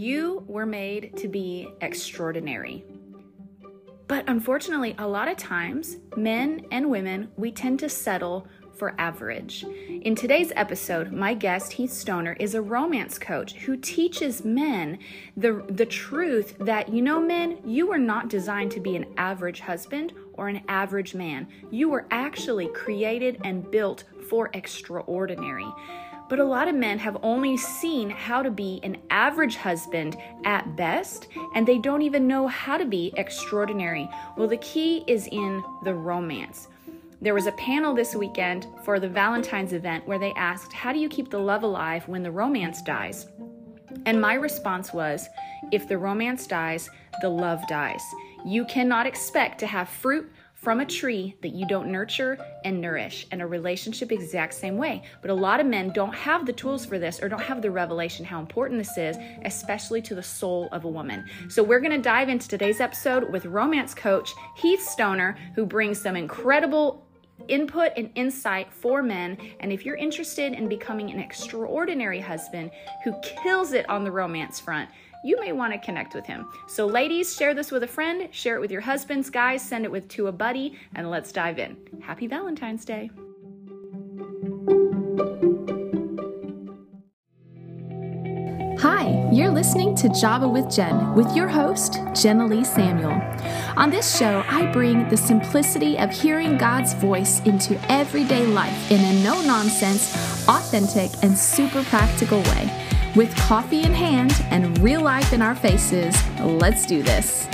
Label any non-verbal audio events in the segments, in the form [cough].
You were made to be extraordinary. But unfortunately, a lot of times, men and women, we tend to settle for average. In today's episode, my guest, Heath Stoner, is a romance coach who teaches men the, the truth that, you know, men, you were not designed to be an average husband or an average man. You were actually created and built for extraordinary. But a lot of men have only seen how to be an average husband at best, and they don't even know how to be extraordinary. Well, the key is in the romance. There was a panel this weekend for the Valentine's event where they asked, How do you keep the love alive when the romance dies? And my response was, If the romance dies, the love dies. You cannot expect to have fruit from a tree that you don't nurture and nourish, and a relationship exact same way. But a lot of men don't have the tools for this or don't have the revelation how important this is, especially to the soul of a woman. So we're going to dive into today's episode with romance coach Heath Stoner, who brings some incredible input and insight for men. And if you're interested in becoming an extraordinary husband who kills it on the romance front, you may want to connect with him. So, ladies, share this with a friend, share it with your husbands, guys, send it with to a buddy, and let's dive in. Happy Valentine's Day. Listening to Java with Jen with your host, Jenna Lee Samuel. On this show, I bring the simplicity of hearing God's voice into everyday life in a no nonsense, authentic, and super practical way. With coffee in hand and real life in our faces, let's do this.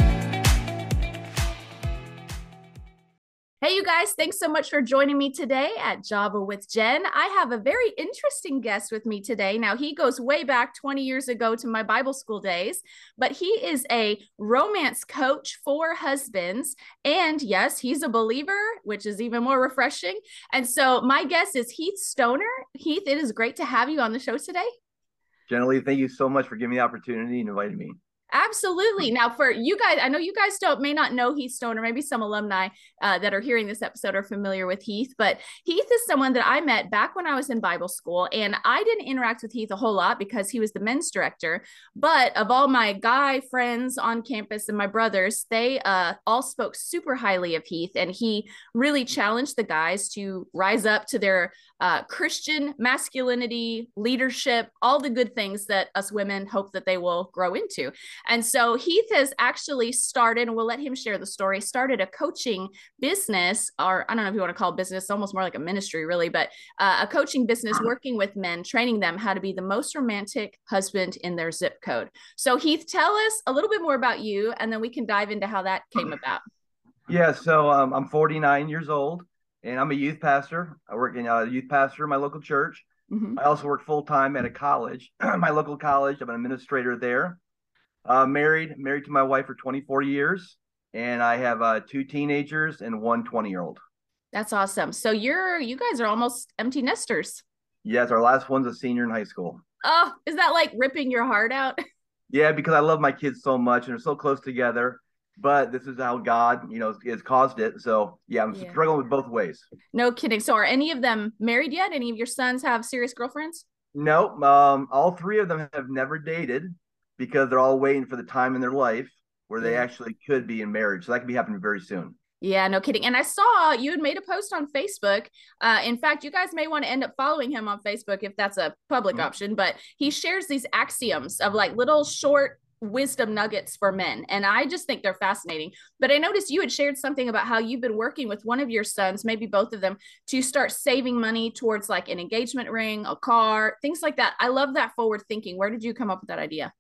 Guys, thanks so much for joining me today at Java with Jen. I have a very interesting guest with me today. Now, he goes way back 20 years ago to my Bible school days, but he is a romance coach for husbands. And yes, he's a believer, which is even more refreshing. And so, my guest is Heath Stoner. Heath, it is great to have you on the show today. Lee, thank you so much for giving me the opportunity and inviting me. Absolutely. Now, for you guys, I know you guys don't may not know Heath Stone, or maybe some alumni uh, that are hearing this episode are familiar with Heath, but Heath is someone that I met back when I was in Bible school, and I didn't interact with Heath a whole lot because he was the men's director. But of all my guy friends on campus and my brothers, they uh, all spoke super highly of Heath, and he really challenged the guys to rise up to their uh, Christian masculinity, leadership, all the good things that us women hope that they will grow into. And so Heath has actually started, and we'll let him share the story, started a coaching business, or I don't know if you want to call it business, almost more like a ministry, really, but uh, a coaching business working with men, training them how to be the most romantic husband in their zip code. So, Heath, tell us a little bit more about you, and then we can dive into how that came about. Yeah, so um, I'm 49 years old, and I'm a youth pastor. I work in a youth pastor in my local church. Mm-hmm. I also work full time at a college, [clears throat] my local college. I'm an administrator there. Uh, married, married to my wife for 24 years, and I have uh, two teenagers and one 20 year old. That's awesome. So you're you guys are almost empty nesters. Yes, our last one's a senior in high school. Oh, is that like ripping your heart out? [laughs] Yeah, because I love my kids so much and they're so close together. But this is how God, you know, has caused it. So yeah, I'm yeah. struggling with both ways. No kidding. So are any of them married yet? Any of your sons have serious girlfriends? No, um, all three of them have never dated because they're all waiting for the time in their life where they actually could be in marriage. So that could be happening very soon. Yeah, no kidding. And I saw you had made a post on Facebook. Uh, in fact, you guys may want to end up following him on Facebook if that's a public mm-hmm. option. But he shares these axioms of like little short wisdom nuggets for men. And I just think they're fascinating. But I noticed you had shared something about how you've been working with one of your sons, maybe both of them, to start saving money towards like an engagement ring, a car, things like that. I love that forward thinking. Where did you come up with that idea?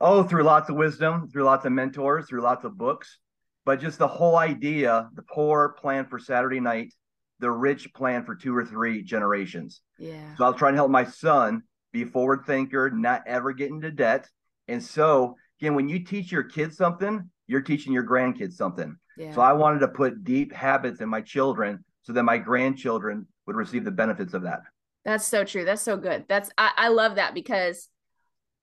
Oh, through lots of wisdom, through lots of mentors, through lots of books. But just the whole idea the poor plan for Saturday night, the rich plan for two or three generations. Yeah. So I was trying to help my son be a forward thinker, not ever get into debt. And so, again, when you teach your kids something, you're teaching your grandkids something. Yeah. So I wanted to put deep habits in my children so that my grandchildren would receive the benefits of that. That's so true. That's so good. That's I, I love that because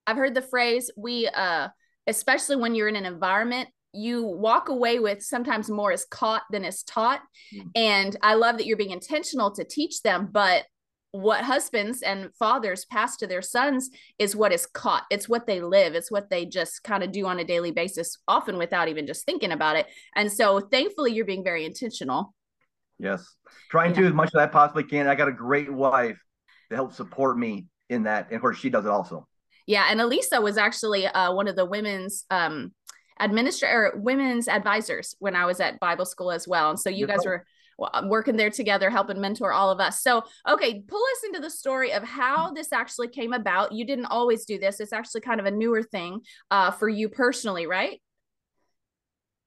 I've heard the phrase we uh especially when you're in an environment you walk away with sometimes more is caught than is taught mm-hmm. and i love that you're being intentional to teach them but what husbands and fathers pass to their sons is what is caught. It's what they live. It's what they just kind of do on a daily basis, often without even just thinking about it. And so thankfully you're being very intentional. Yes. Trying yeah. to as much as I possibly can. I got a great wife to help support me in that. And of course she does it also. Yeah. And Elisa was actually uh, one of the women's um administrator women's advisors when I was at Bible school as well. And so you guys were working there together, helping mentor all of us. So, okay, pull us into the story of how this actually came about. You didn't always do this. It's actually kind of a newer thing uh, for you personally, right?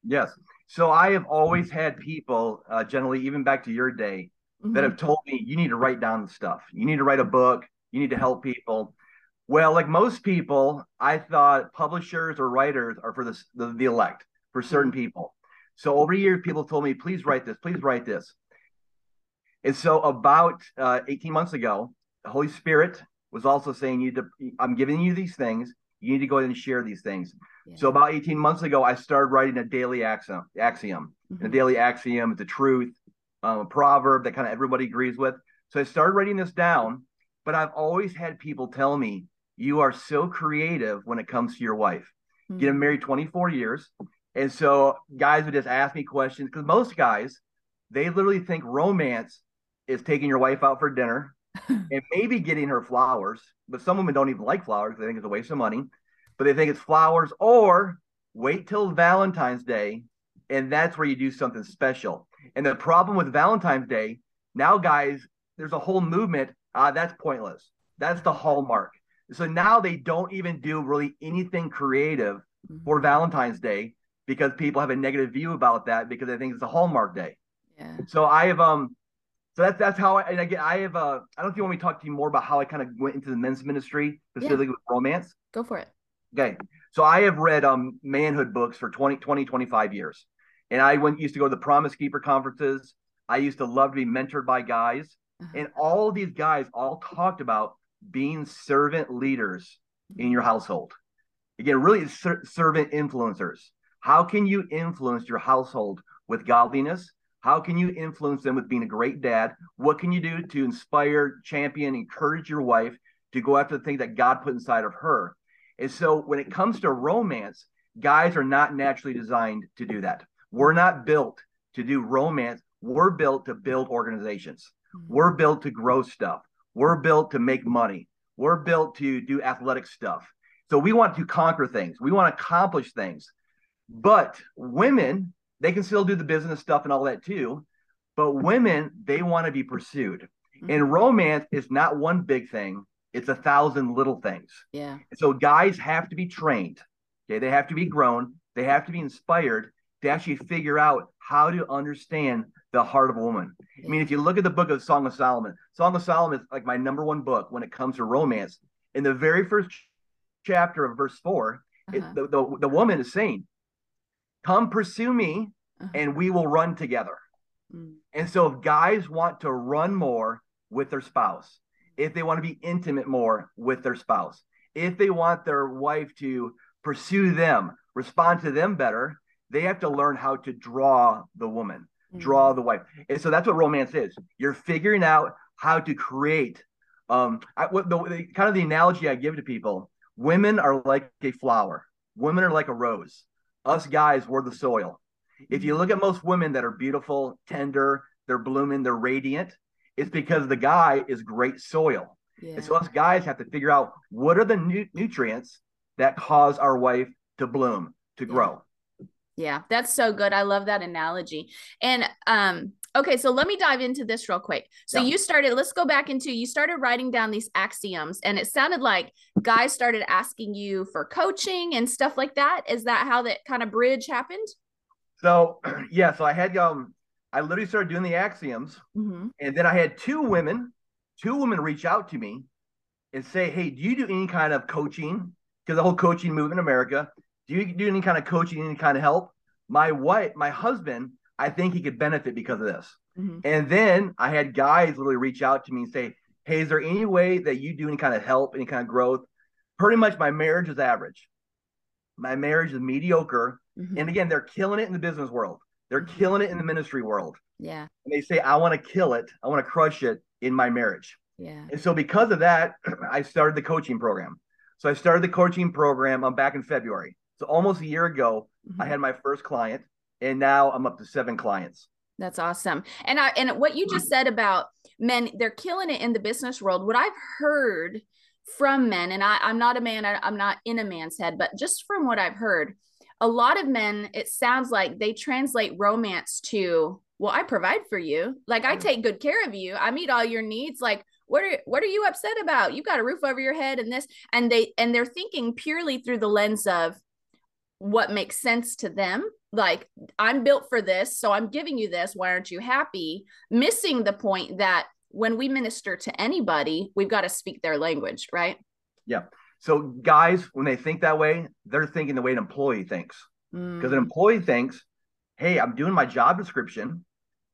Yes. So I have always had people, uh, generally, even back to your day, mm-hmm. that have told me you need to write down the stuff. You need to write a book. You need to help people. Well, like most people, I thought publishers or writers are for the, the, the elect, for certain mm-hmm. people. So over the years, people told me, please write this, please write this. And so about uh, 18 months ago, the Holy Spirit was also saying, you to, I'm giving you these things. You need to go ahead and share these things. Yeah. So about 18 months ago, I started writing a daily axiom. Axiom. Mm-hmm. And a daily axiom is a truth, um, a proverb that kind of everybody agrees with. So I started writing this down, but I've always had people tell me, you are so creative when it comes to your wife. Mm-hmm. Get married 24 years. And so guys would just ask me questions because most guys, they literally think romance is taking your wife out for dinner [laughs] and maybe getting her flowers. But some women don't even like flowers. They think it's a waste of money. But they think it's flowers or wait till Valentine's Day. And that's where you do something special. And the problem with Valentine's Day, now guys, there's a whole movement. Uh, that's pointless. That's the hallmark. So now they don't even do really anything creative for mm-hmm. Valentine's Day because people have a negative view about that because they think it's a Hallmark day. Yeah. So I have um so that's that's how I and again I have uh I don't know if you want me to talk to you more about how I kind of went into the men's ministry specifically yeah. with romance. Go for it. Okay. So I have read um manhood books for 20, 20 25 years. And I went used to go to the Promise Keeper conferences. I used to love to be mentored by guys. Uh-huh. And all these guys all talked about being servant leaders in your household. Again, really ser- servant influencers. How can you influence your household with godliness? How can you influence them with being a great dad? What can you do to inspire, champion, encourage your wife to go after the things that God put inside of her? And so when it comes to romance, guys are not naturally designed to do that. We're not built to do romance. We're built to build organizations. Mm-hmm. We're built to grow stuff. We're built to make money. We're built to do athletic stuff. So we want to conquer things. We want to accomplish things. But women, they can still do the business stuff and all that too. But women, they want to be pursued. Mm-hmm. And romance is not one big thing, it's a thousand little things. Yeah. So guys have to be trained. Okay. They have to be grown, they have to be inspired to actually figure out how to understand the heart of a woman. I mean, if you look at the book of Song of Solomon, Song of Solomon is like my number one book when it comes to romance. In the very first chapter of verse 4 uh-huh. it, the, the, the woman is saying, come pursue me uh-huh. and we will run together. Mm. And so if guys want to run more with their spouse, if they want to be intimate more with their spouse, if they want their wife to pursue them, respond to them better, they have to learn how to draw the woman, mm. draw the wife. And so that's what romance is. You're figuring out how to create um I, what the, the kind of the analogy I give to people, women are like a flower. Women are like a rose us guys were the soil. If you look at most women that are beautiful, tender, they're blooming, they're radiant, it's because the guy is great soil. Yeah. And so us guys have to figure out what are the nu- nutrients that cause our wife to bloom, to grow. Yeah, that's so good. I love that analogy. And um Okay, so let me dive into this real quick. So yeah. you started, let's go back into you started writing down these axioms, and it sounded like guys started asking you for coaching and stuff like that. Is that how that kind of bridge happened? So [clears throat] yeah, so I had um I literally started doing the axioms, mm-hmm. and then I had two women, two women reach out to me and say, Hey, do you do any kind of coaching? Because the whole coaching movement in America, do you do any kind of coaching, any kind of help? My wife, my husband I think he could benefit because of this. Mm-hmm. And then I had guys literally reach out to me and say, Hey, is there any way that you do any kind of help, any kind of growth? Pretty much my marriage is average. My marriage is mediocre. Mm-hmm. And again, they're killing it in the business world. They're mm-hmm. killing it in the ministry world. Yeah. And they say, I want to kill it. I want to crush it in my marriage. Yeah. And so because of that, [clears throat] I started the coaching program. So I started the coaching program. I'm back in February. So almost a year ago, mm-hmm. I had my first client, and now I'm up to seven clients. That's awesome. And I and what you just said about men, they're killing it in the business world. What I've heard from men, and I, I'm not a man, I, I'm not in a man's head, but just from what I've heard, a lot of men, it sounds like they translate romance to, well, I provide for you. Like I mm-hmm. take good care of you. I meet all your needs. Like, what are what are you upset about? You got a roof over your head and this. And they and they're thinking purely through the lens of what makes sense to them. Like i'm built for this so i'm giving you this. Why aren't you happy? Missing the point that when we minister to anybody we've got to speak their language right? Yeah so guys when they think that way they're thinking the way an employee thinks. Because mm. an employee thinks hey i'm doing my job description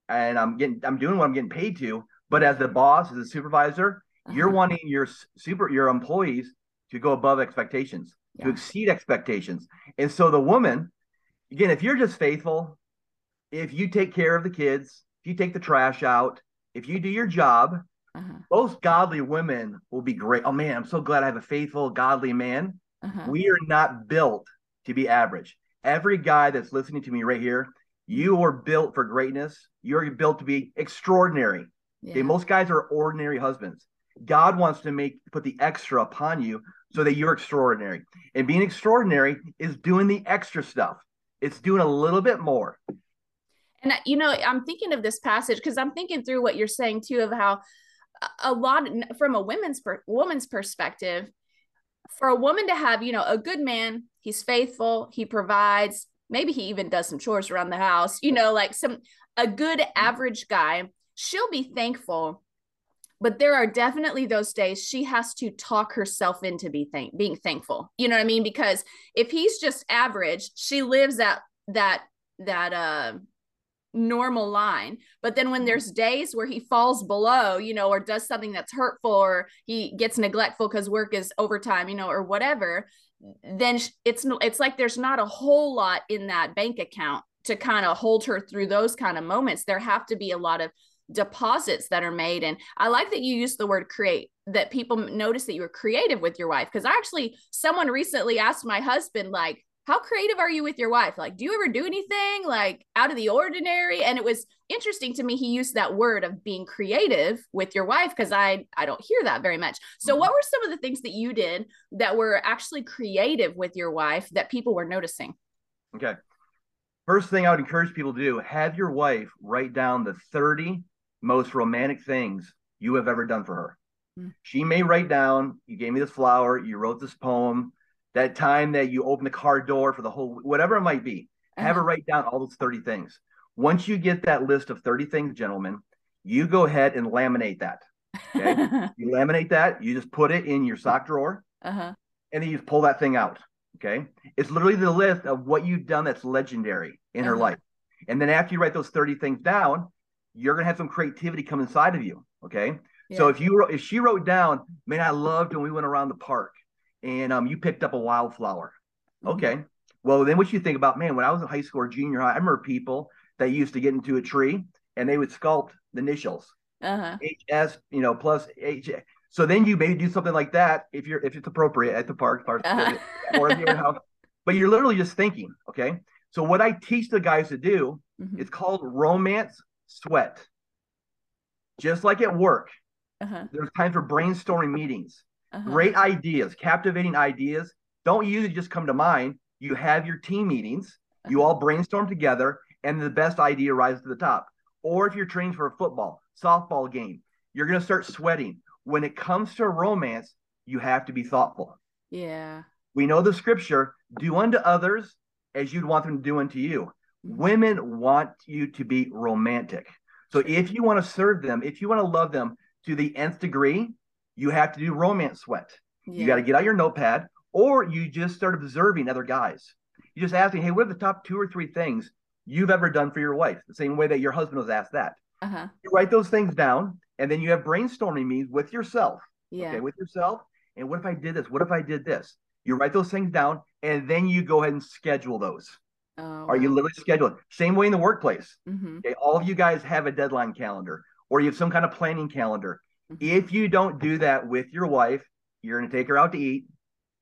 and i'm getting i'm doing what i'm getting paid to but as the boss as a supervisor uh-huh. you're wanting your super your employees to go above expectations yeah. to exceed expectations and so the woman again, if you're just faithful, if you take care of the kids, if you take the trash out, if you do your job, uh-huh. most godly women will be great. Oh man, I'm so glad I have a faithful, godly man. Uh-huh. We are not built to be average. Every guy that's listening to me right here, you are built for greatness. You're built to be extraordinary. Yeah. Okay, most guys are ordinary husbands. God wants to make put the extra upon you so that you're extraordinary. And being extraordinary is doing the extra stuff. It's doing a little bit more. And you know, I'm thinking of this passage because I'm thinking through what you're saying too of how a lot from a women's per, woman's perspective, for a woman to have, you know, a good man, he's faithful, he provides, maybe he even does some chores around the house, you know, like some a good average guy, she'll be thankful but there are definitely those days she has to talk herself into be thank- being thankful. You know what i mean? Because if he's just average she lives at that that uh normal line. But then when there's days where he falls below you know or does something that's hurtful or he gets neglectful because work is overtime you know or whatever then it's it's like there's not a whole lot in that bank account to kind of hold her through those kind of moments. There have to be a lot of deposits that are made. And i like that you use the word create that people notice that you were creative with your wife. Because actually someone recently asked my husband like how creative are you with your wife? Like do you ever do anything like out of the ordinary? And it was interesting to me he used that word of being creative with your wife because i i don't hear that very much. So mm-hmm. what were some of the things that you did that were actually creative with your wife that people were noticing? Okay. First thing i would encourage people to do have your wife write down the 30 most romantic things you have ever done for her. Mm. She may write down, you gave me this flower, you wrote this poem, that time that you opened the car door for the whole, whatever it might be. Uh-huh. Have her write down all those 30 things. Once you get that list of 30 things, gentlemen, you go ahead and laminate that. Okay. [laughs] you laminate that, you just put it in your sock drawer, uh-huh. and then you pull that thing out. Okay. It's literally the list of what you've done that's legendary in uh-huh. her life. And then after you write those 30 things down, you're gonna have some creativity come inside of you. Okay. Yeah. So if you if she wrote down, man, I loved when we went around the park and um you picked up a wildflower. Mm-hmm. Okay. Well, then what you think about, man, when I was in high school or junior high, I remember people that used to get into a tree and they would sculpt the initials. Uh-huh. HS, you know, plus H. So then you maybe do something like that if you're if it's appropriate at the park, park uh-huh. or in your house. [laughs] But you're literally just thinking, okay. So what I teach the guys to do, mm-hmm. it's called romance sweat. Just like at work, uh-huh. there's times for brainstorming meetings. Uh-huh. Great ideas, captivating ideas. Don't usually just come to mind. You have your team meetings, uh-huh. you all brainstorm together, and the best idea rises to the top. Or if you're training for a football, softball game, you're going to start sweating. When it comes to romance, you have to be thoughtful. Yeah. We know the scripture do unto others as you'd want them to do unto you. Women want you to be romantic. So if you want to serve them, if you want to love them to the nth degree, you have to do romance sweat. Yeah. You got to get out your notepad, or you just start observing other guys. You just asking, hey, what are the top two or three things you've ever done for your wife? The same way that your husband was asked that. Uh-huh. You write those things down, and then you have brainstorming meetings with yourself. Yeah. Okay, with yourself. And what if I did this? What if I did this? You write those things down, and then you go ahead and schedule those. Oh, Are you literally scheduling? Same way in the workplace. Mm-hmm. Okay, all of you guys have a deadline calendar, or you have some kind of planning calendar. Mm-hmm. If you don't do that with your wife, you're going to take her out to eat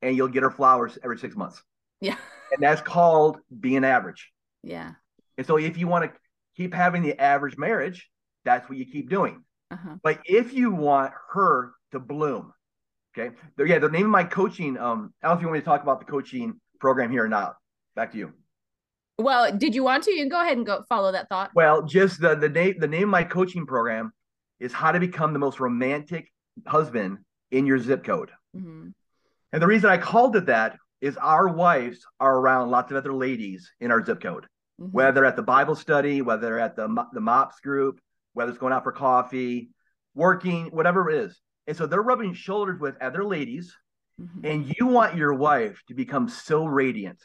and you'll get her flowers every six months. Yeah. [laughs] and that's called being average. Yeah. And so if you want to keep having the average marriage, that's what you keep doing. Uh-huh. But if you want her to bloom, okay, yeah, the name of my coaching, um, I don't know if you want me to talk about the coaching program here or not. Back to you. Well, did you want to? You can go ahead and go follow that thought. Well, just the the name the name of my coaching program is how to become the most romantic husband in your zip code. Mm-hmm. And the reason I called it that is our wives are around lots of other ladies in our zip code, mm-hmm. whether at the Bible study, whether at the the MOPS group, whether it's going out for coffee, working, whatever it is. And so they're rubbing shoulders with other ladies, mm-hmm. and you want your wife to become so radiant,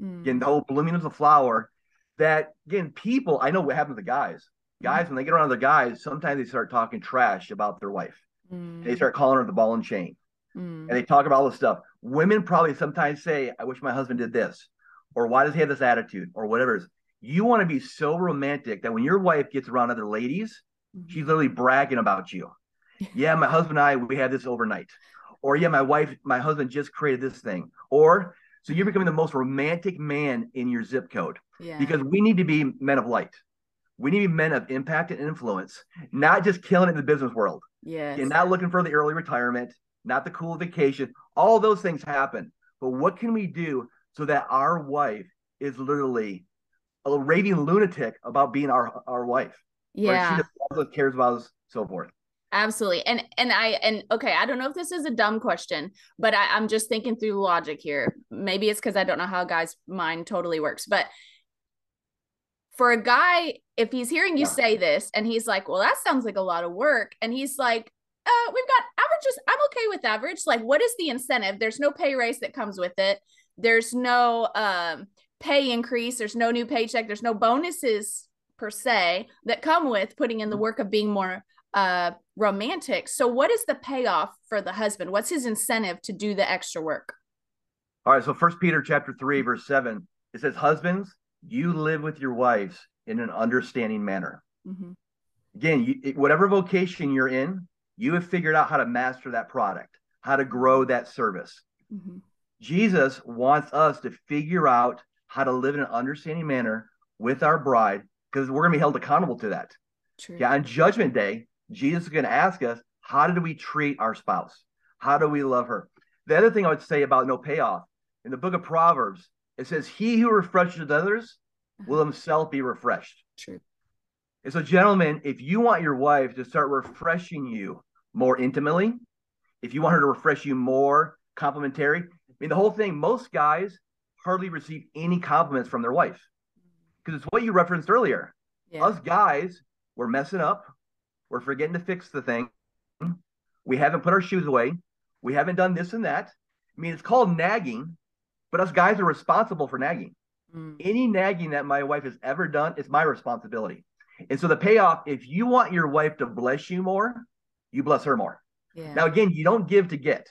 mm. again, the whole blooming of the flower, that again, people, I know what happens to guys. Guys, mm. when they get around other guys, sometimes they start talking trash about their wife. Mm. They start calling her the ball and chain. Mm. And they talk about all this stuff. Women probably sometimes say, I wish my husband did this, or why does he have this attitude, or whatever it is. You want to be so romantic that when your wife gets around other ladies, mm-hmm. she's literally bragging about you. yeah, my husband and I, we had this overnight. Or yeah, my wife, my husband just created this thing. Or so you're becoming the most romantic man in your zip code. Yeah. Because we need to be men of light. We need to be men of impact and influence, not just killing it in the business world. Yeah. You're not looking for the early retirement, not the cool vacation. All those things happen. But what can we do so that our wife is literally a raving lunatic about being our our wife? Yeah. Or she just cares about us, so forth. Absolutely. And and I and okay, I don't know if this is a dumb question, but I, I'm just thinking through logic here. Maybe it's because I don't know how a guy's mind totally works. But for a guy, if he's hearing you say this and he's like, Well, that sounds like a lot of work, and he's like, uh, we've got averages. I'm okay with average. Like, what is the incentive? There's no pay raise that comes with it. There's no um, pay increase. There's no new paycheck. There's no bonuses per se that come with putting in the work of being more uh, romantic. So, what is the payoff for the husband? What's his incentive to do the extra work? All right. So, First Peter chapter three, verse seven, it says, "Husbands, you live with your wives in an understanding manner." Mm-hmm. Again, you, whatever vocation you're in, you have figured out how to master that product, how to grow that service. Mm-hmm. Jesus wants us to figure out how to live in an understanding manner with our bride because we're going to be held accountable to that. True. Yeah, on Judgment Day, Jesus is going to ask us, how did we treat our spouse? How do we love her? The other thing I would say about no payoff in the book of Proverbs, it says, He who refreshes others will uh-huh. himself be refreshed. True. And so, gentlemen, if you want your wife to start refreshing you more intimately, if you want her to refresh you more complimentary, I mean, the whole thing, most guys hardly receive any compliments from their wife because it's what you referenced earlier. Yeah. Us guys, we're messing up, we're forgetting to fix the thing, we haven't put our shoes away, we haven't done this and that. I mean, it's called nagging, but us guys are responsible for nagging. Mm. Any nagging that my wife has ever done is my responsibility. And so the payoff, if you want your wife to bless you more, you bless her more. Yeah. Now, again, you don't give to get.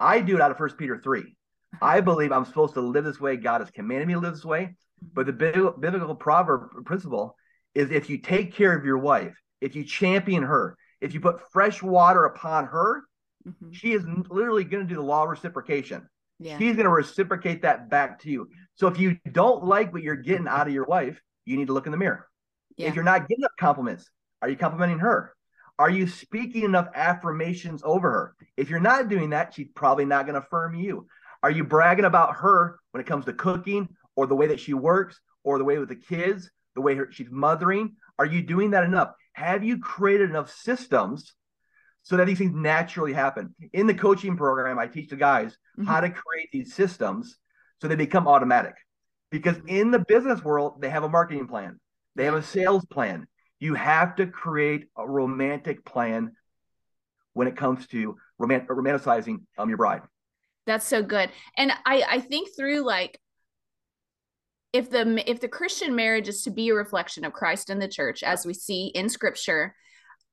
I do it out of First Peter 3. I [laughs] believe I'm supposed to live this way. God has commanded me to live this way. But the biblical proverb principle is if you take care of your wife, if you champion her, if you put fresh water upon her, mm-hmm. she is literally going to do the law of reciprocation. Yeah. She's going to reciprocate that back to you. So if you don't like what you're getting out of your wife, you need to look in the mirror. Yeah. If you're not getting up compliments, are you complimenting her? Are you speaking enough affirmations over her? If you're not doing that, she's probably not going to affirm you. Are you bragging about her when it comes to cooking or the way that she works or the way with the kids, the way her, she's mothering? Are you doing that enough? Have you created enough systems so that these things naturally happen? In the coaching program, I teach the guys mm-hmm. how to create these systems so they become automatic. Because in the business world, they have a marketing plan they have a sales plan. You have to create a romantic plan when it comes to romant- romanticizing um, your bride. That's so good. And I I think through like if the if the Christian marriage is to be a reflection of Christ and the church as we see in scripture,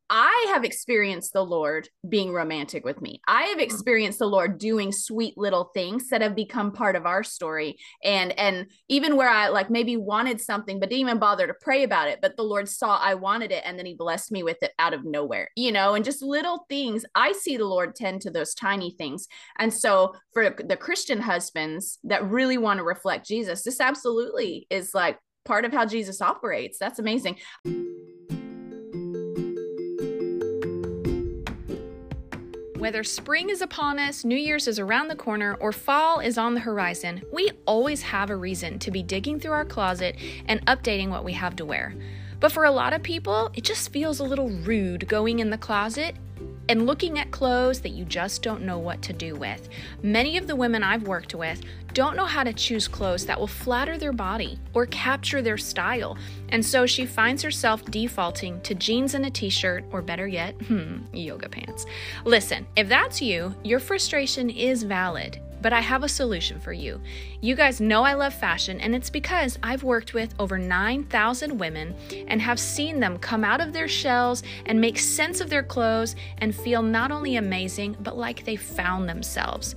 I have experienced the Lord being romantic with me. I have mm-hmm. experienced the Lord doing sweet little things that have become part of our story. And and even where I like maybe wanted something but didn't even bother to pray about it, but the Lord saw I wanted it and then he blessed me with it out of nowhere. You know, and just little things. I see the Lord tend to those tiny things. And so for the Christian husbands that really want to reflect Jesus, this absolutely is like part of how Jesus operates. That's amazing. Whether spring is upon us, New Year's is around the corner, or fall is on the horizon, we always have a reason to be digging through our closet and updating what we have to wear. But for a lot of people, it just feels a little rude going in the closet and looking at clothes that you just don't know what to do with. Many of the women I've worked with don't know how to choose clothes that will flatter their body or capture their style, and so she finds herself defaulting to jeans and a t shirt, or better yet, [laughs] hmm, yoga pants. Listen, if that's you, your frustration is valid. But I have a solution for you. You guys know I love fashion, and it's because I've worked with over 9,000 women and have seen them come out of their shells and make sense of their clothes and feel not only amazing, but like they found themselves.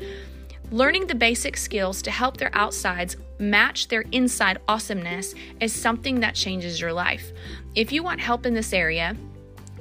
Learning the basic skills to help their outsides match their inside awesomeness is something that changes your life. If you want help in this area,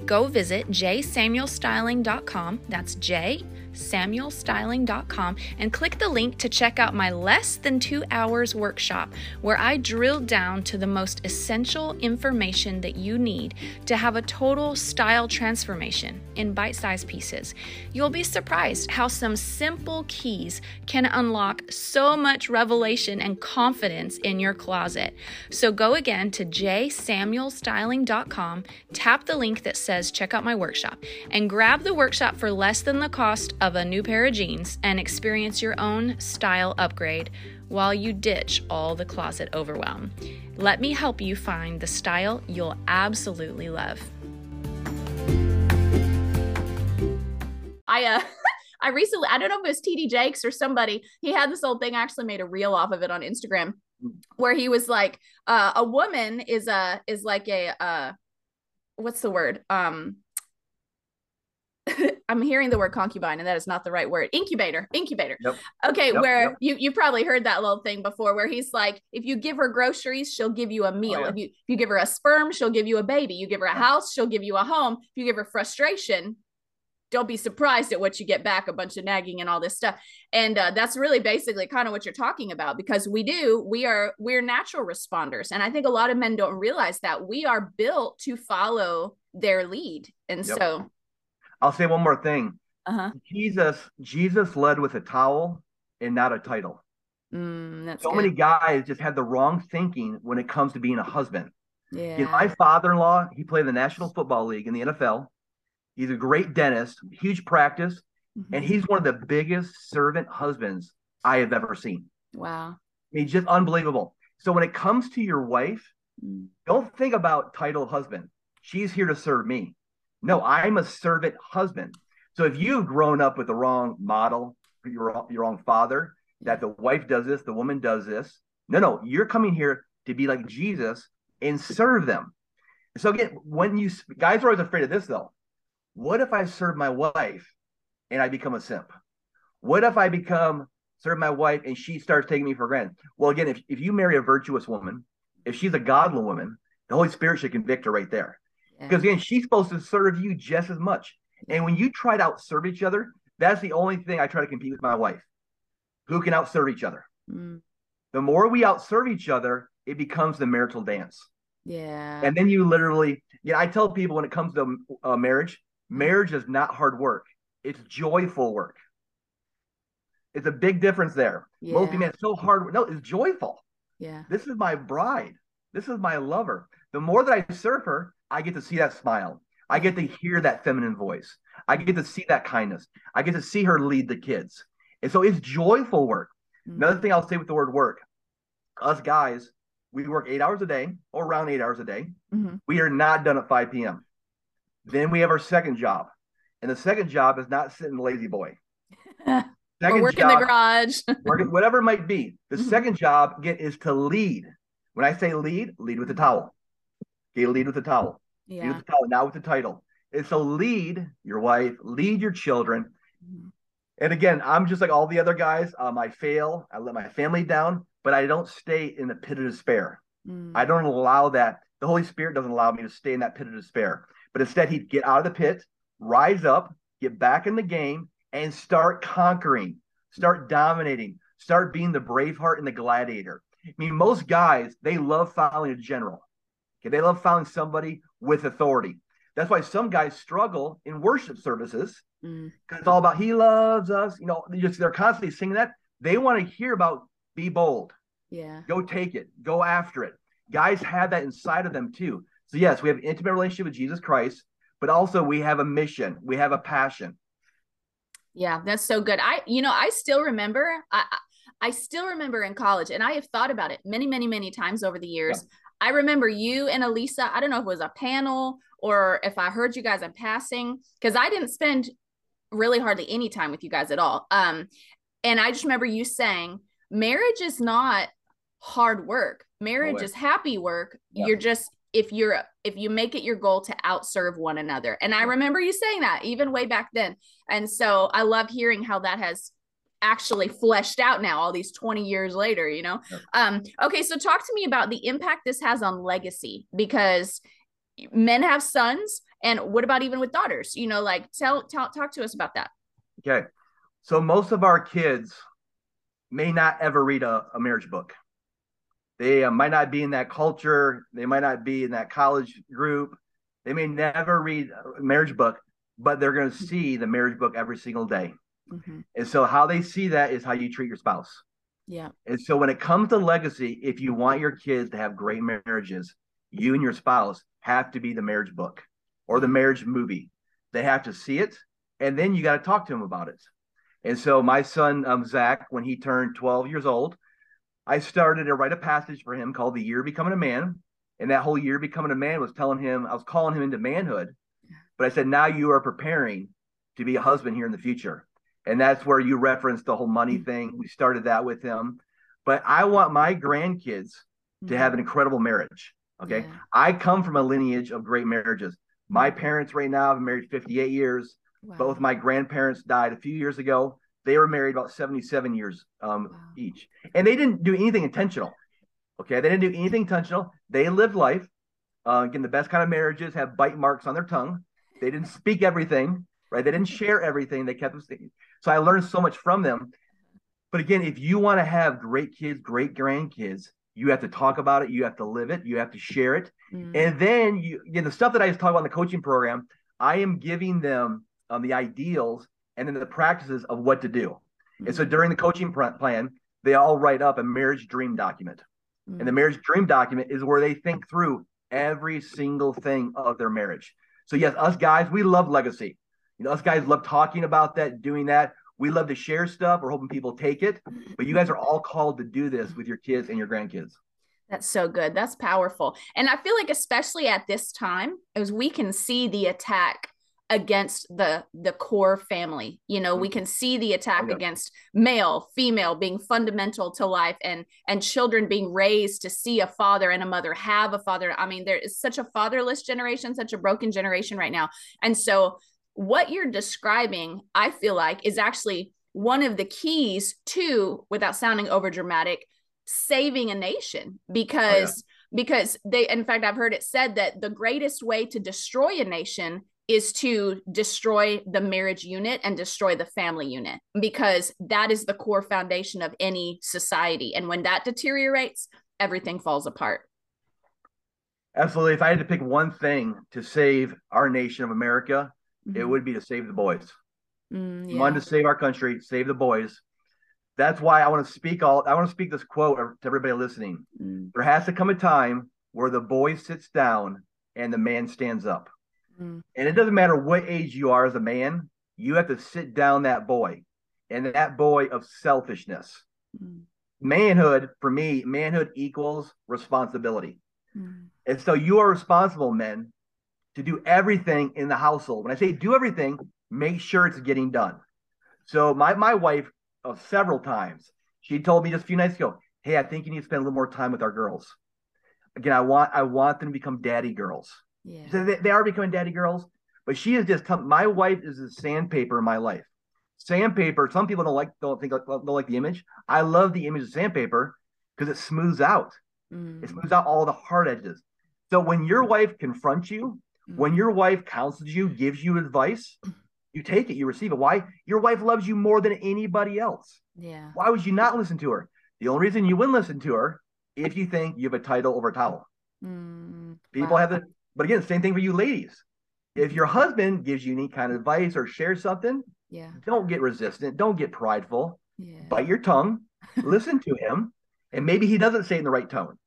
go visit jsamuelstyling.com. That's J samuelstyling.com and click the link to check out my less than two hours workshop where I drill down to the most essential information that you need to have a total style transformation in bite sized pieces. You'll be surprised how some simple keys can unlock so much revelation and confidence in your closet. So go again to jsamuelstyling.com, tap the link that says check out my workshop, and grab the workshop for less than the cost of a new pair of jeans and experience your own style upgrade while you ditch all the closet overwhelm. Let me help you find the style you'll absolutely love. I uh [laughs] I recently I don't know if it was TD Jakes or somebody, he had this old thing, I actually made a reel off of it on Instagram where he was like uh, a woman is a is like a uh what's the word? Um [laughs] I'm hearing the word concubine, and that is not the right word. Incubator, incubator. Yep. Okay, yep, where yep. you you probably heard that little thing before, where he's like, if you give her groceries, she'll give you a meal. Oh, yeah. If you if you give her a sperm, she'll give you a baby. You give her a house, she'll give you a home. If you give her frustration, don't be surprised at what you get back a bunch of nagging and all this stuff and uh, that's really basically kind of what you're talking about because we do we are we're natural responders and i think a lot of men don't realize that we are built to follow their lead and yep. so I'll say one more thing. Uh-huh. Jesus, Jesus led with a towel and not a title. Mm, so good. many guys just had the wrong thinking when it comes to being a husband. Yeah. You know, my father-in-law, he played in the National Football League in the NFL. He's a great dentist, huge practice, mm-hmm. and he's one of the biggest servant husbands I have ever seen. Wow. He's just unbelievable. So when it comes to your wife, mm. don't think about title husband. She's here to serve me. No, I'm a servant husband. So if you've grown up with the wrong model, your, your wrong father, that the wife does this, the woman does this. No, no, you're coming here to be like Jesus and serve them. So again, when you guys are always afraid of this though. What if I serve my wife and I become a simp? What if I become serve my wife and she starts taking me for granted? Well, again, if, if you marry a virtuous woman, if she's a godly woman, the Holy Spirit should convict her right there. Because again, she's supposed to serve you just as much. And when you try to outserve each other, that's the only thing I try to compete with my wife. Who can outserve each other? Mm. The more we outserve each other, it becomes the marital dance. Yeah. And then you literally, yeah, I tell people when it comes to uh, marriage, marriage is not hard work, it's joyful work. It's a big difference there. Yeah. Most people, it's so hard. No, it's joyful. Yeah. This is my bride. This is my lover. The more that I serve her, I get to see that smile. I get to hear that feminine voice. I get to see that kindness. I get to see her lead the kids. And so it's joyful work. Mm-hmm. Another thing I'll say with the word work, us guys, we work eight hours a day or around eight hours a day. Mm-hmm. We are not done at 5 p.m. Then we have our second job. And the second job is not sitting La-Z-Boy. [laughs] Second or work job, in the garage. [laughs] work, whatever it might be. The mm-hmm. second job get is to lead. When I say lead, lead with the towel. Okay, lead with the towel. Yeah. Lead with the towel, not with the title. And so lead your wife, lead your children. Mm-hmm. And again, I'm just like all the other guys. Um, I fail. I let my family down, but I don't stay in the pit of despair. Mm. I don't allow that. The Holy Spirit doesn't allow me to stay in that pit of despair. But instead, he'd get out of the pit, rise up, get back in the game, and start conquering, start dominating, start being the braveheart and the gladiator. I mean, most guys, they love following a general. Okay, they love following somebody with authority. That's why some guys struggle in worship services because mm. it's all about he loves us. You know, they just they're constantly singing that. They want to hear about be bold. Yeah. Go take it. Go after it. Guys have that inside of them too. So yes, we have an intimate relationship with Jesus Christ, but also we have a mission. We have a passion. Yeah, that's so good. I, you know, I still remember. I, I still remember in college, and I have thought about it many, many, many times over the years. Yeah. I remember you and Elisa. I don't know if it was a panel or if I heard you guys in passing, because I didn't spend really hardly any time with you guys at all. Um, and I just remember you saying, marriage is not hard work. Marriage no is happy work. Yeah. You're just if you're if you make it your goal to outserve one another. And I remember you saying that even way back then. And so I love hearing how that has actually fleshed out now all these 20 years later you know? Um okay so talk to me about the impact this has on legacy because men have sons and what about even with daughters? You know like tell, tell talk to us about that. Okay so most of our kids may not ever read a, a marriage book. They uh, might not be in that culture they might not be in that college group they may never read a marriage book but they're going to see the marriage book every single day mm-hmm. and so how they see that is how you treat your spouse yeah and so when it comes to legacy if you want your kids to have great marriages you and your spouse have to be the marriage book or the marriage movie. They have to see it, and then you got to talk to them about it. And so, my son um, Zach, when he turned 12 years old, I started to write a passage for him called "The Year Becoming a Man." And that whole year becoming a man was telling him I was calling him into manhood, but I said now you are preparing to be a husband here in the future, and that's where you referenced the whole money mm-hmm. thing. We started that with him, but I want my grandkids to have an mm-hmm. incredible marriage. Okay. Yeah. I come from a lineage of great marriages. My parents right now have married 58 years. Wow. Both my grandparents died a few years ago. They were married about 77 years um, wow. each. And they didn't do anything intentional. Okay. They didn't do anything intentional. They lived life. Uh, again, the best kind of marriages have bite marks on their tongue. They didn't speak everything, right? They didn't share everything. They kept them. So I learned so much from them. But again, if you want to have great kids, great grandkids, you have to talk about it. You have to live it. You have to share it. Mm. And then you, you know, the stuff that I just talked about in the coaching program, I am giving them um, the ideals and then the practices of what to do. Mm. And so mm. during the coaching plan, they all write up a marriage dream document. Mm. And the mm. marriage dream document is where they think through every single thing of their marriage. So yes, us guys, we love legacy. You know, us guys love talking about that, doing that. We love to share stuff. We're hoping people take it, but you guys are all called to do this with your kids and your grandkids. That's so good. That's powerful. And I feel like especially at this time as we can see the attack against the the core family. You know, we mm-hmm. can see the attack against male, female being fundamental to life and and children being raised to see a father and a mother have a father. I mean, there is such a fatherless generation, such a broken generation right now. And so what you're describing, I feel like, is actually one of the keys to, without sounding over dramatic, saving a nation because. Oh, yeah. Because they, in fact, I've heard it said that the greatest way to destroy a nation is to destroy the marriage unit and destroy the family unit because that is the core foundation of any society. And when that deteriorates, everything falls apart. Absolutely. If I had to pick one thing to save our nation of America, mm-hmm. it would be to save the boys. Mm, yeah. One to save our country, save the boys. That's why I want to speak all. I want to speak this quote to everybody listening. Mm. There has to come a time where the boy sits down and the man stands up. Mm. And it doesn't matter what age you are as a man, you have to sit down that boy and that boy of selfishness. Mm. Manhood, for me, manhood equals responsibility. Mm. And so you are responsible, men, to do everything in the household. When I say do everything, make sure it's getting done. So my my wife uh, several times she told me just a few nights ago, "Hey, I think you need to spend a little more time with our girls." Again, I want I want them to become daddy girls. Yeah. So they, they are becoming daddy girls, but she is just my wife is the sandpaper in my life. Sandpaper. Some people don't like don't think don't like the image. I love the image of sandpaper because it smooths out. Mm. It smooths out all the hard edges. So when your wife confronts you. When your wife counsels you, gives you advice, [clears throat] you take it, you receive it. Why? Your wife loves you more than anybody else. Yeah. Why would you not listen to her? The only reason you wouldn't listen to her if you think you have a title over a towel. Mm, People wow. have the, but again, same thing for you ladies. If your husband gives you any kind of advice or shares something, yeah, don't get resistant, don't get prideful. Yeah. Bite your tongue, listen to him, and maybe he doesn't say it in the right tone.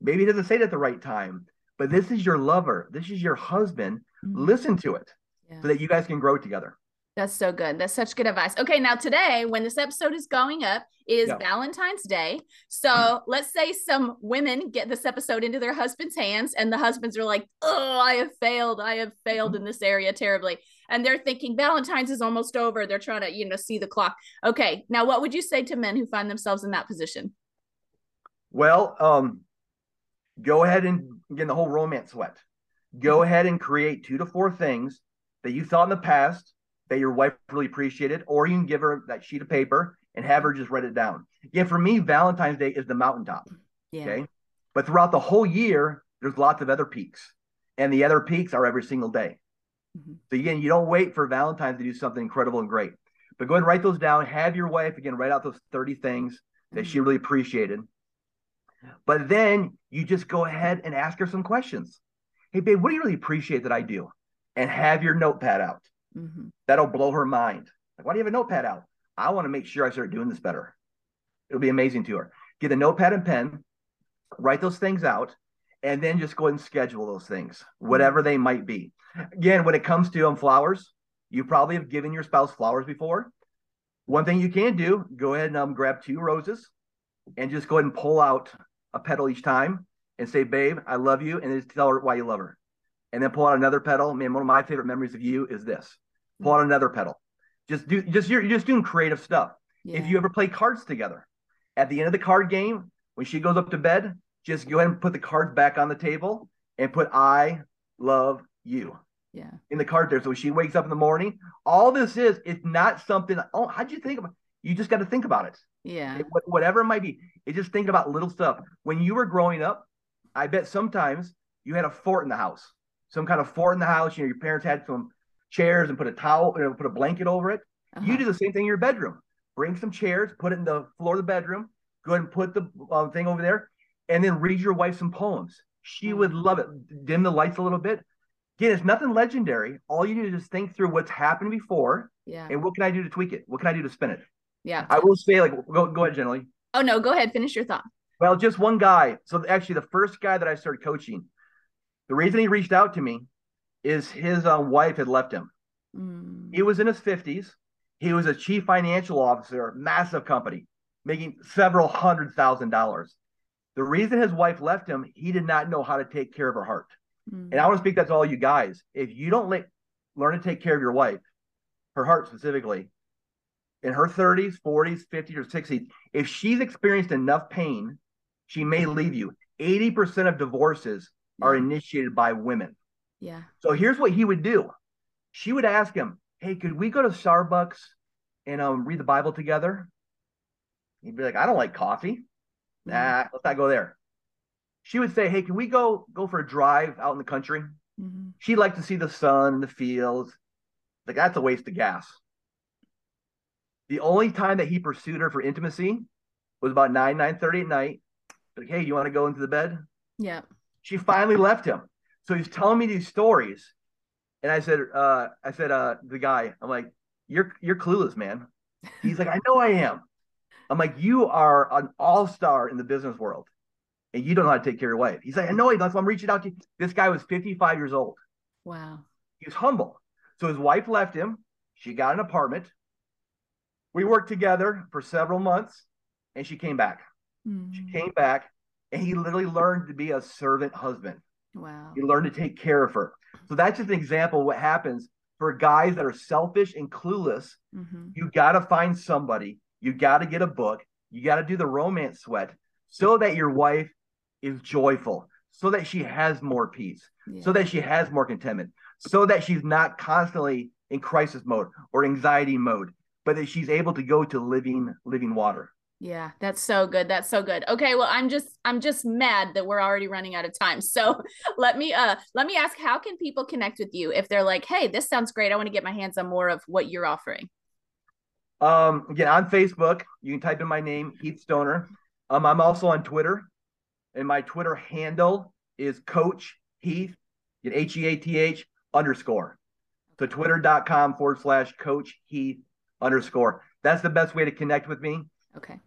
Maybe he doesn't say it at the right time. But this is your lover. This is your husband. Mm-hmm. Listen to it yeah. so that you guys can grow together. That's so good. That's such good advice. Okay, now today, when this episode is going up, is yeah. Valentine's Day. So mm-hmm. let's say some women get this episode into their husband's hands, and the husbands are like, Oh, I have failed. I have failed mm-hmm. in this area terribly. And they're thinking Valentine's is almost over. They're trying to, you know, see the clock. Okay, now what would you say to men who find themselves in that position? Well, um, go ahead and get the whole romance sweat. Go mm-hmm. ahead and create two to four things that you thought in the past that your wife really appreciated, or you can give her that sheet of paper and have her just write it down. Again, for me, Valentine's Day is the mountaintop. Yeah. Okay. But throughout the whole year, there's lots of other peaks. And the other peaks are every single day. Mm-hmm. So again, you don't wait for Valentine's to do something incredible and great. But go ahead and write those down. Have your wife again write out those 30 things that mm-hmm. she really appreciated. But then you just go ahead and ask her some questions. Hey, babe, what do you really appreciate that I do? And have your notepad out. Mm-hmm. That'll blow her mind. Like, why do you have a notepad out? I want to make sure I start doing this better. It'll be amazing to her. Get a notepad and pen, write those things out, and then just go ahead and schedule those things, whatever they might be. Again, when it comes to um, flowers, you probably have given your spouse flowers before. One thing you can do, go ahead and um, grab two roses and just go ahead and pull out a petal each time and say, babe, I love you. And just tell her why you love her. And then pull out another petal. Man, one of my favorite memories of you is this pull out another petal. Just do just you're, you're just doing creative stuff. Yeah. If you ever play cards together, at the end of the card game, when she goes up to bed, just go ahead and put the cards back on the table and put I love you. Yeah. In the card there. So when she wakes up in the morning, all this is, it's not something, oh, how'd you think about you just got to think about it. Yeah. It, whatever it might be. It's just think about little stuff. When you were growing up, I bet sometimes you had a fort in the house, some kind of fort in the house. You know, your parents had some chairs and put a towel, you know, put a blanket over it. Uh-huh. You do the same thing in your bedroom. Bring some chairs, put it in the floor of the bedroom. Go ahead and put the uh, thing over there, and then read your wife some poems. She would mm. love it. Dim the lights a little bit. Again, it's nothing legendary. All you do is just think through what's happened before. Yeah. And what can I do to tweak it? What can I do to spin it? Yeah. I will say, like, go, go ahead, Generally. Oh, no, go ahead. Finish your thought. Well, just one guy. So, actually, the first guy that I started coaching, the reason he reached out to me is his uh, wife had left him. Mm. He was in his 50s. He was a chief financial officer, massive company, making several hundred thousand dollars. The reason his wife left him, he did not know how to take care of her heart. Mm. And I want to speak that to all you guys. If you don't le- learn to take care of your wife, her heart specifically, in her 30s, 40s, 50s, or 60s, if she's experienced enough pain, she may leave you. 80% of divorces are initiated by women. Yeah. So here's what he would do she would ask him, Hey, could we go to Starbucks and um, read the Bible together? He'd be like, I don't like coffee. Mm-hmm. Nah, let's not go there. She would say, Hey, can we go go for a drive out in the country? Mm-hmm. She'd like to see the sun, and the fields. Like that's a waste of gas. The only time that he pursued her for intimacy was about 9, 9 30 at night. Like, hey, you want to go into the bed? Yeah. She finally left him. So he's telling me these stories and I said, uh, I said, uh, the guy, I'm like, you're you're clueless, man. He's like, I know I am. I'm like, you are an all-star in the business world. And you don't know how to take care of your wife. He's like, I know does. So I'm reaching out to you. This guy was 55 years old. Wow. He was humble. So his wife left him. She got an apartment. We worked together for several months and she came back. Mm-hmm. She came back and he literally learned to be a servant husband. Wow. He learned to take care of her. So that's just an example of what happens for guys that are selfish and clueless. Mm-hmm. You got to find somebody, you got to get a book, you got to do the romance sweat so that your wife is joyful, so that she has more peace, yeah. so that she has more contentment, so that she's not constantly in crisis mode or anxiety mode, but that she's able to go to living living water. Yeah, that's so good. That's so good. Okay, well, I'm just I'm just mad that we're already running out of time. So, [laughs] let me uh let me ask how can people connect with you if they're like, "Hey, this sounds great. I want to get my hands on more of what you're offering." Um, again, on Facebook, you can type in my name, Heath Stoner. Um, I'm also on Twitter, and my Twitter handle is Coach Heath, get H E A T H underscore. So twitter.com forward slash Coach Heath underscore. That's the best way to connect with me. Okay.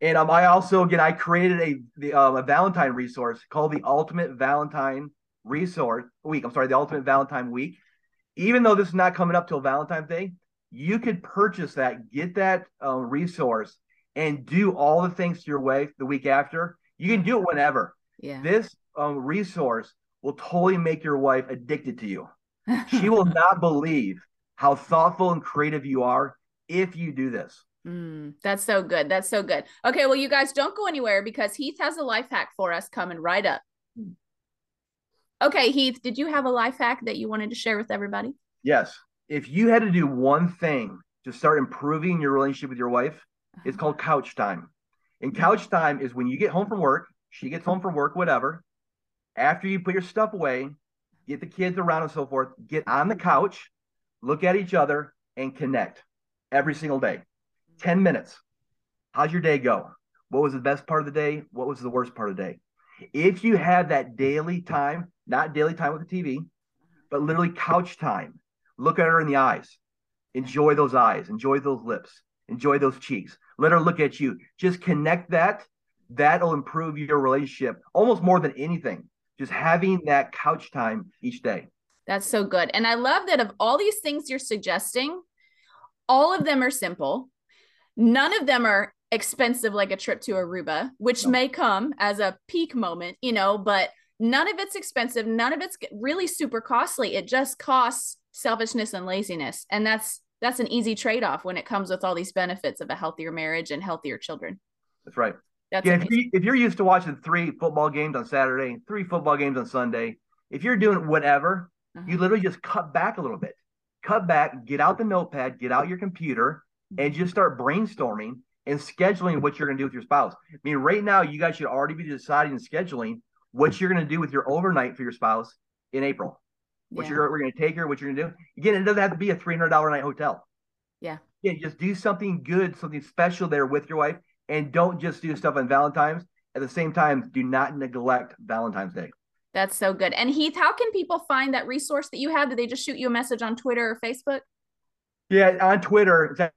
And um, I also again I created a the um, a Valentine resource called the Ultimate Valentine Resource Week. I'm sorry, the Ultimate Valentine Week. Even though this is not coming up till Valentine's Day, you could purchase that, get that uh, resource, and do all the things to your wife the week after. You can do it whenever. Yeah. This um, resource will totally make your wife addicted to you. [laughs] she will not believe how thoughtful and creative you are if you do this. Mm, that's so good. That's so good. Okay, well, you guys don't go anywhere because Heath has a life hack for us coming right up. Okay, Heath, did you have a life hack that you wanted to share with everybody? Yes. If you had to do one thing to start improving your relationship with your wife, it's called couch time. And couch time is when you get home from work, she gets home from work, whatever. After you put your stuff away, get the kids around and so forth, get on the couch, look at each other, and connect every single day. 10 minutes. How's your day go? What was the best part of the day? What was the worst part of the day? If you had that daily time, not daily time with the TV, but literally couch time, look at her in the eyes. Enjoy those eyes, enjoy those lips, enjoy those cheeks. Let her look at you. Just connect that. That'll improve your relationship almost more than anything. Just having that couch time each day. That's so good. And I love that of all these things you're suggesting, all of them are simple. None of them are expensive like a trip to Aruba, which no. may come as a peak moment, you know, but none of it's expensive. None of it's really super costly. It just costs selfishness and laziness. And that's that's an easy trade-off when it comes with all these benefits of a healthier marriage and healthier children. That's right. That's yeah, if, you, if you're used to watching three football games on Saturday, three football games on Sunday, if you're doing whatever, uh-huh. you literally just cut back a little bit. Cut back, get out the notepad, get out your computer, and just start brainstorming and scheduling what you're going to do with your spouse. I mean, right now, you guys should already be deciding and scheduling what mm-hmm. you're going to do with your overnight for your spouse in April. What yeah. you're we're going to take her, what you're going to do. Again, it doesn't have to be a three hundred dollar night hotel. Yeah. Yeah, just do something good, something special there with your wife, and don't just do stuff on Valentine's. At the same time, do not neglect Valentine's Day. That's so good. And Heath, how can people find that resource that you have? Did they just shoot you a message on Twitter or Facebook? Yeah, on Twitter, it's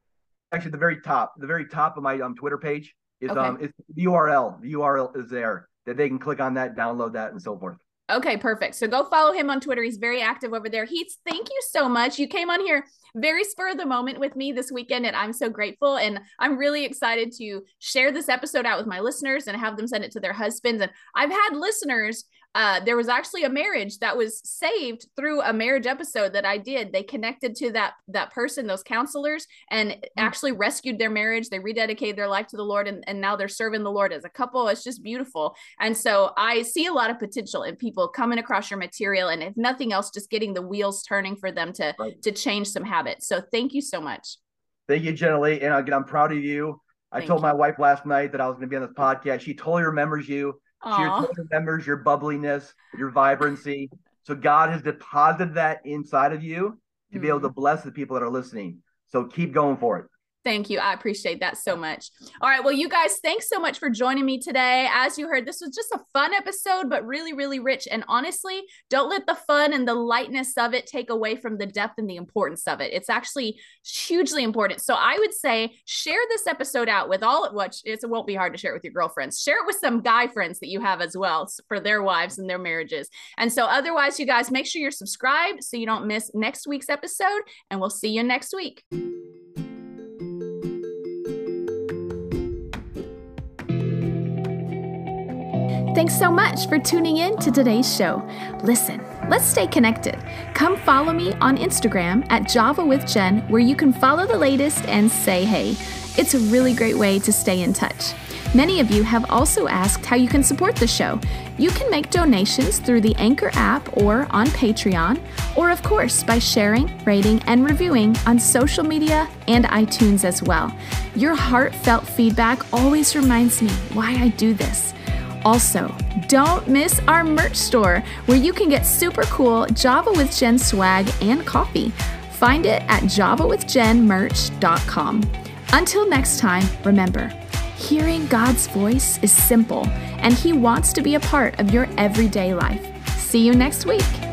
actually the very top, the very top of my um, Twitter page is okay. um it's the URL. The URL is there that they can click on that, download that, and so forth. Okay, perfect. So go follow him on Twitter. He's very active over there. Heath, thank you so much. You came on here very spur of the moment with me this weekend, and I'm so grateful. And I'm really excited to share this episode out with my listeners and have them send it to their husbands. And I've had listeners uh, there was actually a marriage that was saved through a marriage episode that I did. They connected to that that person, those counselors, and mm. actually rescued their marriage. They rededicated their life to the Lord, and, and now they're serving the Lord as a couple. It's just beautiful. And so I see a lot of potential in people coming across your material, and if nothing else, just getting the wheels turning for them to right. to change some habits. So thank you so much. Thank you, Jenna Lee. And again, I'm proud of you. I Thank told you. my wife last night that I was going to be on this podcast. She totally remembers you. She remembers your bubbliness, your vibrancy. So God has deposited that inside of you to mm-hmm. be able to mm-hmm. bless the people that are listening. So keep going for it. Thank you. I appreciate that so much. All right. Well, you guys, thanks so much for joining me today. As you heard, this was just a fun episode, but really, really rich. And honestly, don't let the fun and the lightness of it take away from the depth and the importance of it. It's actually hugely important. So I would say share this episode out with all, which it won't be hard to share it with your girlfriends. Share it with some guy friends that you have as well for their wives and their marriages. And so, otherwise, you guys make sure you're subscribed so you don't miss next week's episode. And we'll see you next week. Thanks so much for tuning in to today's show. Listen, let's stay connected. Come follow me on Instagram at Java with Jen, where you can follow the latest and say hey. It's a really great way to stay in touch. Many of you have also asked how you can support the show. You can make donations through the Anchor app or on Patreon, or of course by sharing, rating, and reviewing on social media and iTunes as well. Your heartfelt feedback always reminds me why I do this. Also, don't miss our merch store where you can get super cool Java with Jen swag and coffee. Find it at javawithjenmerch.com. Until next time, remember, Hearing God's voice is simple, and He wants to be a part of your everyday life. See you next week.